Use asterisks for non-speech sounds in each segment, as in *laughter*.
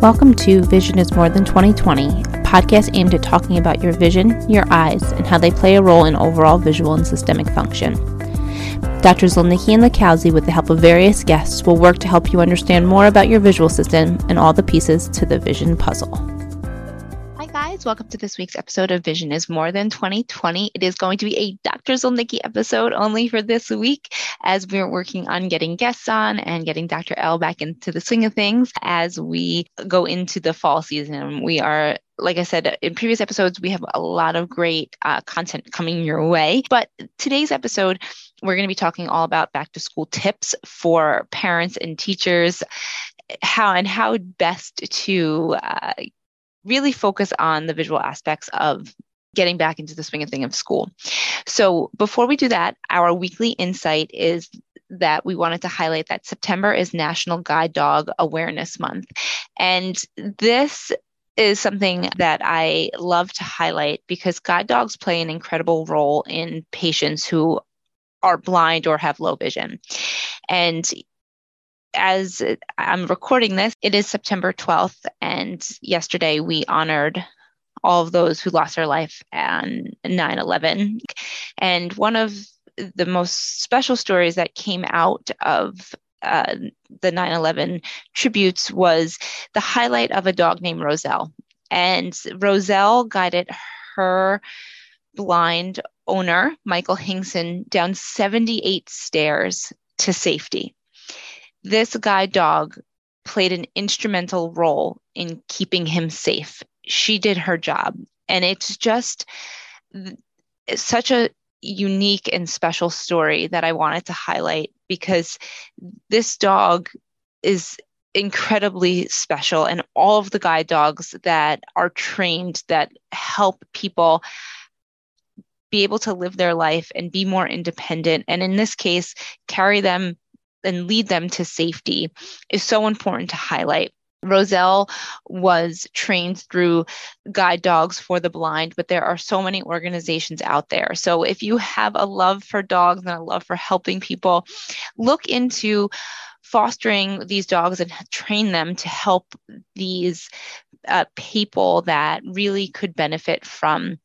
Welcome to Vision is More Than 2020, a podcast aimed at talking about your vision, your eyes, and how they play a role in overall visual and systemic function. Dr. Zolnicki and Lakowski, with the help of various guests, will work to help you understand more about your visual system and all the pieces to the vision puzzle Welcome to this week's episode of Vision is More Than 2020. It is going to be a Dr. Zolnicki episode only for this week as we're working on getting guests on and getting Dr. L back into the swing of things as we go into the fall season. We are like I said in previous episodes, we have a lot of great uh, content coming your way. But today's episode, we're going to be talking all about back to school tips for parents and teachers how and how best to uh, really focus on the visual aspects of getting back into the swing of thing of school. So before we do that, our weekly insight is that we wanted to highlight that September is National Guide Dog Awareness Month. And this is something that I love to highlight because guide dogs play an incredible role in patients who are blind or have low vision. And as I'm recording this, it is September 12th, and yesterday we honored all of those who lost their life on 9 11. And one of the most special stories that came out of uh, the 9 11 tributes was the highlight of a dog named Roselle. And Roselle guided her blind owner, Michael Hingson, down 78 stairs to safety this guide dog played an instrumental role in keeping him safe. She did her job. And it's just it's such a unique and special story that I wanted to highlight because this dog is incredibly special. And all of the guide dogs that are trained that help people be able to live their life and be more independent. And in this case, carry them and lead them to safety is so important to highlight. Roselle was trained through Guide Dogs for the Blind, but there are so many organizations out there. So if you have a love for dogs and a love for helping people, look into fostering these dogs and train them to help these uh, people that really could benefit from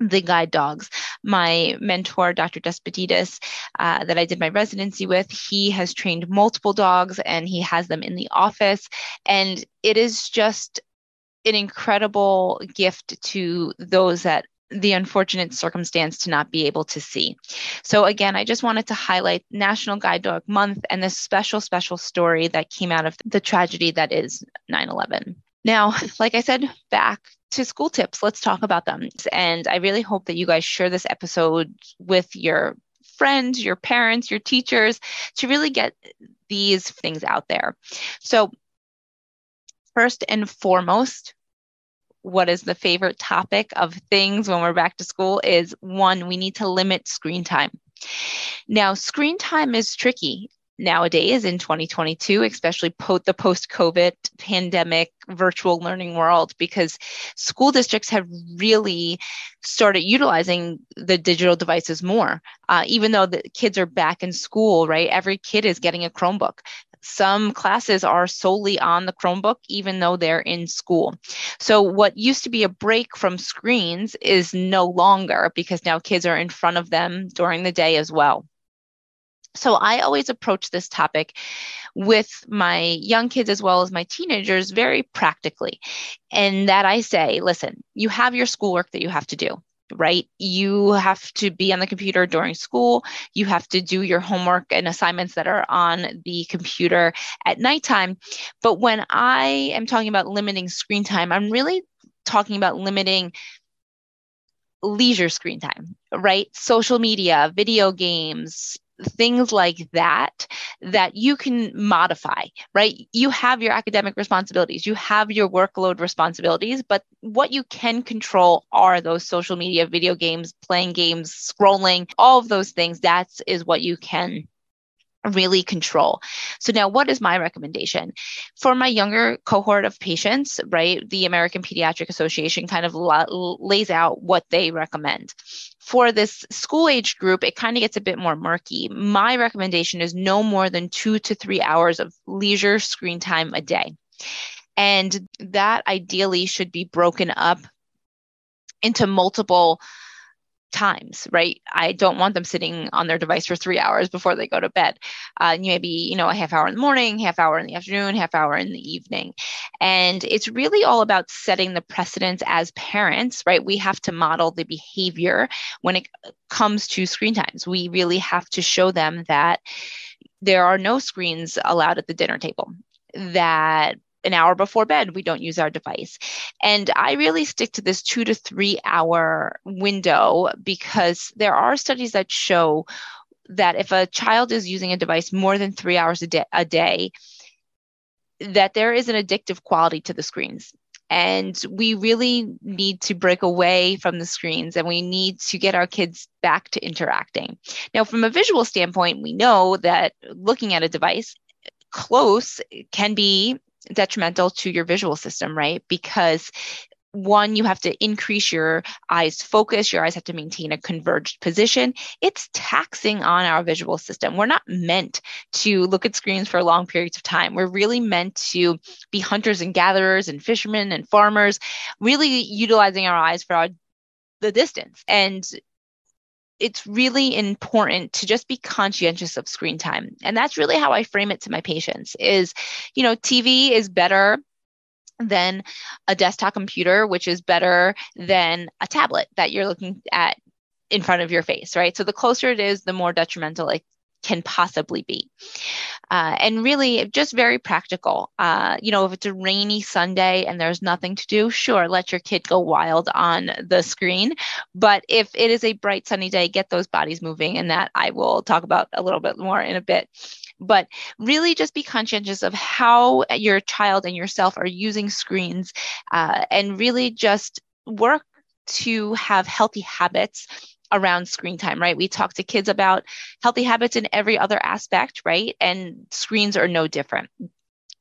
the guide dogs. My mentor, Dr. Despeditis, uh, that I did my residency with, he has trained multiple dogs and he has them in the office. And it is just an incredible gift to those that the unfortunate circumstance to not be able to see. So, again, I just wanted to highlight National Guide Dog Month and this special, special story that came out of the tragedy that is 9 11. Now, like I said, back to school tips. Let's talk about them. And I really hope that you guys share this episode with your friends, your parents, your teachers to really get these things out there. So, first and foremost, what is the favorite topic of things when we're back to school is one, we need to limit screen time. Now, screen time is tricky nowadays in 2022, especially po- the post COVID pandemic virtual learning world, because school districts have really started utilizing the digital devices more. Uh, even though the kids are back in school, right? Every kid is getting a Chromebook. Some classes are solely on the Chromebook, even though they're in school. So, what used to be a break from screens is no longer because now kids are in front of them during the day as well. So I always approach this topic with my young kids as well as my teenagers very practically. And that I say, listen, you have your schoolwork that you have to do right? You have to be on the computer during school. You have to do your homework and assignments that are on the computer at nighttime. But when I am talking about limiting screen time, I'm really talking about limiting leisure screen time, right? Social media, video games, things like that that you can modify, right? You have your academic responsibilities, you have your workload responsibilities, but what you can control are those social media, video games, playing games, scrolling, all of those things. That is what you can really control. So now what is my recommendation? For my younger cohort of patients, right, the American Pediatric Association kind of la- lays out what they recommend. For this school age group, it kind of gets a bit more murky. My recommendation is no more than 2 to 3 hours of leisure screen time a day. And that ideally should be broken up into multiple times, right? I don't want them sitting on their device for three hours before they go to bed. Uh, maybe, you know, a half hour in the morning, half hour in the afternoon, half hour in the evening. And it's really all about setting the precedence as parents, right? We have to model the behavior when it comes to screen times. We really have to show them that there are no screens allowed at the dinner table that an hour before bed, we don't use our device. And I really stick to this two to three hour window because there are studies that show that if a child is using a device more than three hours a day, a day that there is an addictive quality to the screens. And we really need to break away from the screens and we need to get our kids back to interacting. Now, from a visual standpoint, we know that looking at a device close can be detrimental to your visual system, right? Because one, you have to increase your eyes focus. Your eyes have to maintain a converged position. It's taxing on our visual system. We're not meant to look at screens for long periods of time. We're really meant to be hunters and gatherers and fishermen and farmers, really utilizing our eyes for our, the distance. And it's really important to just be conscientious of screen time. And that's really how i frame it to my patients is you know tv is better than a desktop computer which is better than a tablet that you're looking at in front of your face right? So the closer it is the more detrimental it can possibly be. Uh, and really, just very practical. Uh, you know, if it's a rainy Sunday and there's nothing to do, sure, let your kid go wild on the screen. But if it is a bright sunny day, get those bodies moving. And that I will talk about a little bit more in a bit. But really, just be conscientious of how your child and yourself are using screens uh, and really just work to have healthy habits around screen time, right? We talk to kids about healthy habits in every other aspect, right? And screens are no different.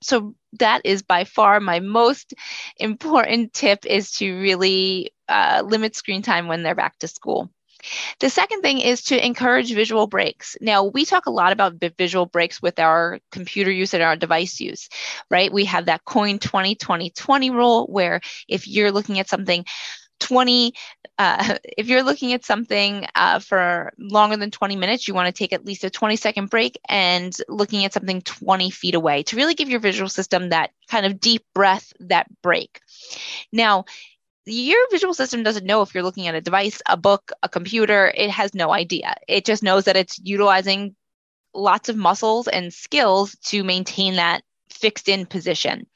So that is by far my most *laughs* important tip is to really uh, limit screen time when they're back to school. The second thing is to encourage visual breaks. Now, we talk a lot about visual breaks with our computer use and our device use, right? We have that coin 20 20 20 rule where if you're looking at something 20 uh, *laughs* if you're looking at something uh, for longer than 20 minutes you want to take at least a 20 second break and looking at something 20 feet away to really give your visual system that kind of deep breath that break. Now your visual system doesn't know if you're looking at a device a book a computer. It has no idea. It just knows that it's utilizing lots of muscles and skills to maintain that fixed in position.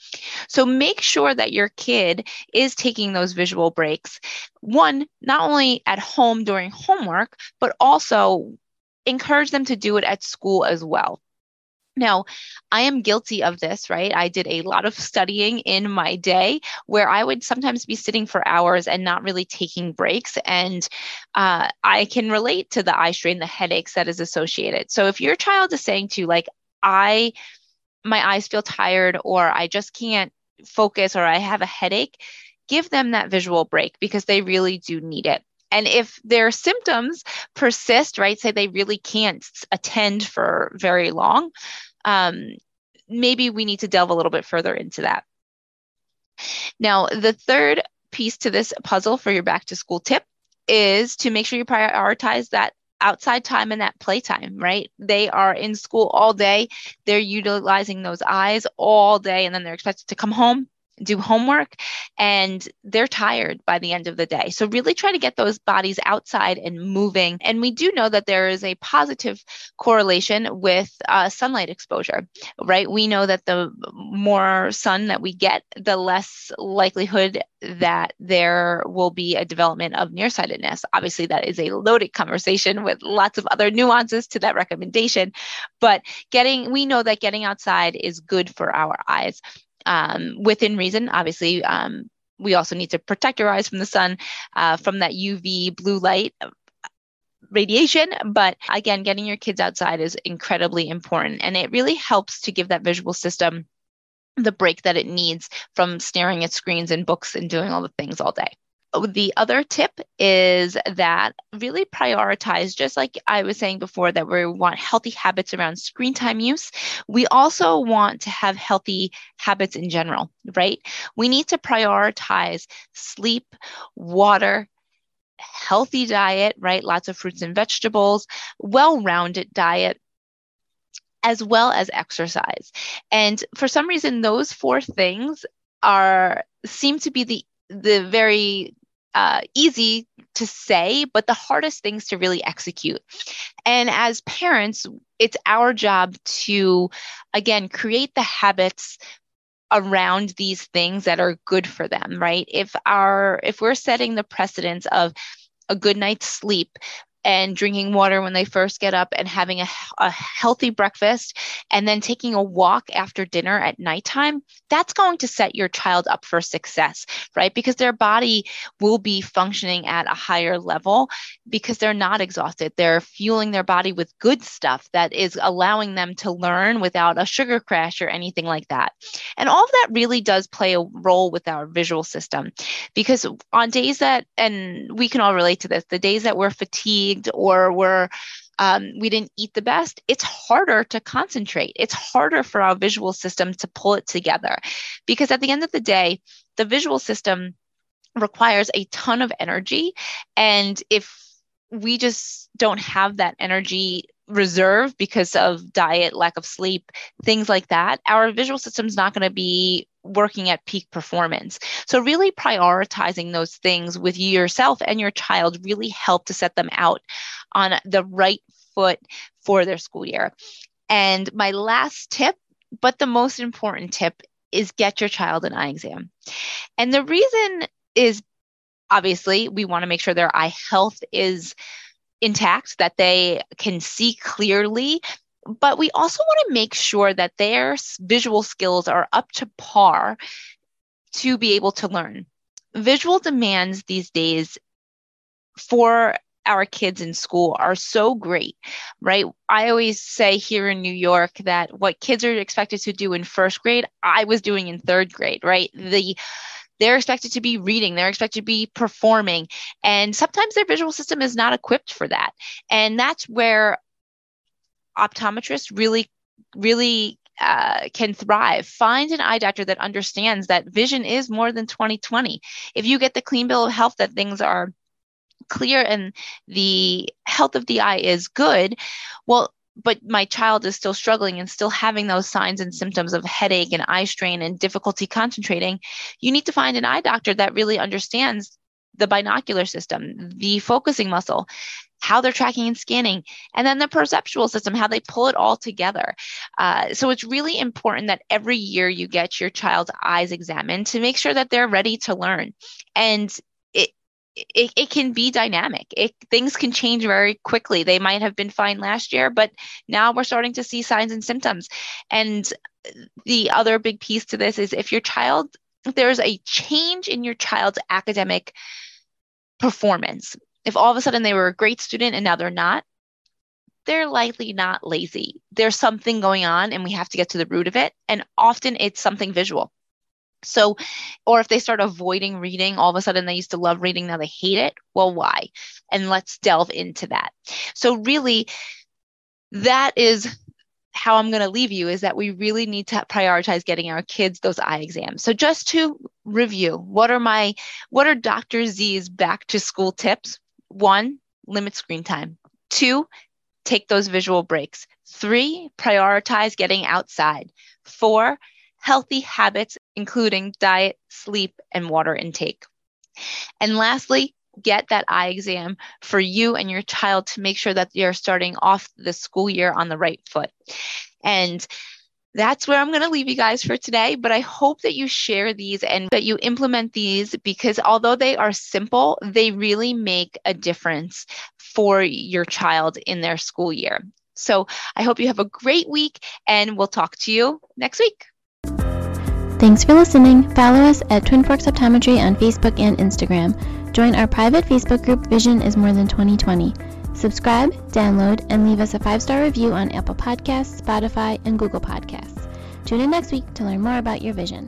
So make sure that your kid is taking those visual breaks. One, not only at home during homework, but also encourage them to do it at school as well. Now, I am guilty of this, right? I did a lot of studying in my day where I would sometimes be sitting for hours and not really taking breaks. And uh, I can relate to the eye strain, the headaches that is associated. So if your child is saying to you, like, I my eyes feel tired or I just can't focus or I have a headache, give them that visual break because they really do need it. And if their symptoms persist, right, say they really can't attend for very long, um, maybe we need to delve a little bit further into that. Now, the third piece to this puzzle for your back to school tip is to make sure you prioritize that outside time and that playtime, right? They are in school all day. They're utilizing those eyes all day, and then they're expected to come home do homework and they're tired by the end of the day. So, really try to get those bodies outside and moving. And we do know that there is a positive correlation with uh, sunlight exposure, right? We know that the more sun that we get, the less likelihood that there will be a development of nearsightedness. Obviously, that is a loaded conversation with lots of other nuances to that recommendation. But getting, we know that getting outside is good for our eyes um, within reason. Obviously, um, we also need to protect our eyes from the sun, uh, from that UV blue light radiation. But again, getting your kids outside is incredibly important. And it really helps to give that visual system the break that it needs from staring at screens and books and doing all the things all day. The other tip is that really prioritize, just like I was saying before, that we want healthy habits around screen time use. We also want to have healthy habits in general, right? We need to prioritize sleep, water, healthy diet, right? Lots of fruits and vegetables, well rounded diet as well as exercise. And for some reason, those four things are seem to be the the very uh, easy to say, but the hardest things to really execute. And as parents, it's our job to, again, create the habits around these things that are good for them right if our if we're setting the precedence of a good night's sleep and drinking water when they first get up and having a, a, healthy breakfast and then taking a walk after dinner at nighttime, that's going to set your child up for success, right? Because their body will be functioning at a higher level because they're not exhausted. They're fueling their body with good stuff that is allowing them to learn without a sugar crash or anything like that. And all of that really does play a role with our visual system because on days that, and we can all relate to this, the days that we're fatigued, fatigued or we're um, we didn't eat the best, it's harder to concentrate. It's harder for our visual system to pull it together because at the end of the day, the visual system requires a ton of energy. And if we just don't have that energy reserve because of diet, lack of sleep, things like that, our visual system is not going to be working at peak performance. So, really prioritizing those things with yourself and your child really help to set them out on the right foot for their school year. And my last tip, but the most important tip, is get your child an eye exam. And the reason is obviously we want to make sure their eye health is intact, that they can see clearly. But we also want to make sure that their visual skills are up to par to be able to learn. Visual demands these days for our kids in school are so great, right? I always say here in New York that what kids are expected to do in first grade, I was doing in third grade, right? The they're expected to be reading, they're expected to be performing. And sometimes their visual system is not equipped for that. And that's where optometrists really, really uh, can thrive. Find an eye doctor that understands that vision is more than 2020. If you get the clean bill of health that things are clear and the health of the eye is good, well, but my child is still struggling and still having those signs and symptoms of headache and eye strain and difficulty concentrating, you need to find an eye doctor that really understands the binocular system, the focusing muscle, how they're tracking and scanning, and then the perceptual system, how they pull it all together. Uh, so it's really important that every year you get your child's eyes examined to make sure that they're ready to learn. And it, it can be dynamic. It, things can change very quickly. They might have been fine last year, but now we're starting to see signs and symptoms. And the other big piece to this is if your child, if there's a change in your child's academic performance, if all of a sudden they were a great student and now they're not, they're likely not lazy. There's something going on and we have to get to the root of it. And often it's something visual. So, or if they start avoiding reading, all of a sudden they used to love reading, now they hate it. Well, why? And let's delve into that. So, really, that is how I'm going to leave you is that we really need to prioritize getting our kids those eye exams. So, just to review, what are my, what are Dr. Z's back to school tips? One, limit screen time. Two, take those visual breaks. Three, prioritize getting outside. Four, healthy habits, including diet, sleep, and water intake. And lastly, get that eye exam for you and your child to make sure that you're starting off the school year on the right foot. And that's where I'm going to leave you guys for today. But I hope that you share these and that you implement these because although they are simple, they really make a difference for your child in their school year. So I hope you have a great week and we'll talk to you next week. Thanks for listening. Follow us at Twin Forks Optometry on Facebook and Instagram. Join our private Facebook group Vision is More Than 2020. Subscribe, download, and leave us a five star review on Apple Podcasts, Spotify, and Google Podcasts. Tune in next week to learn more about your vision.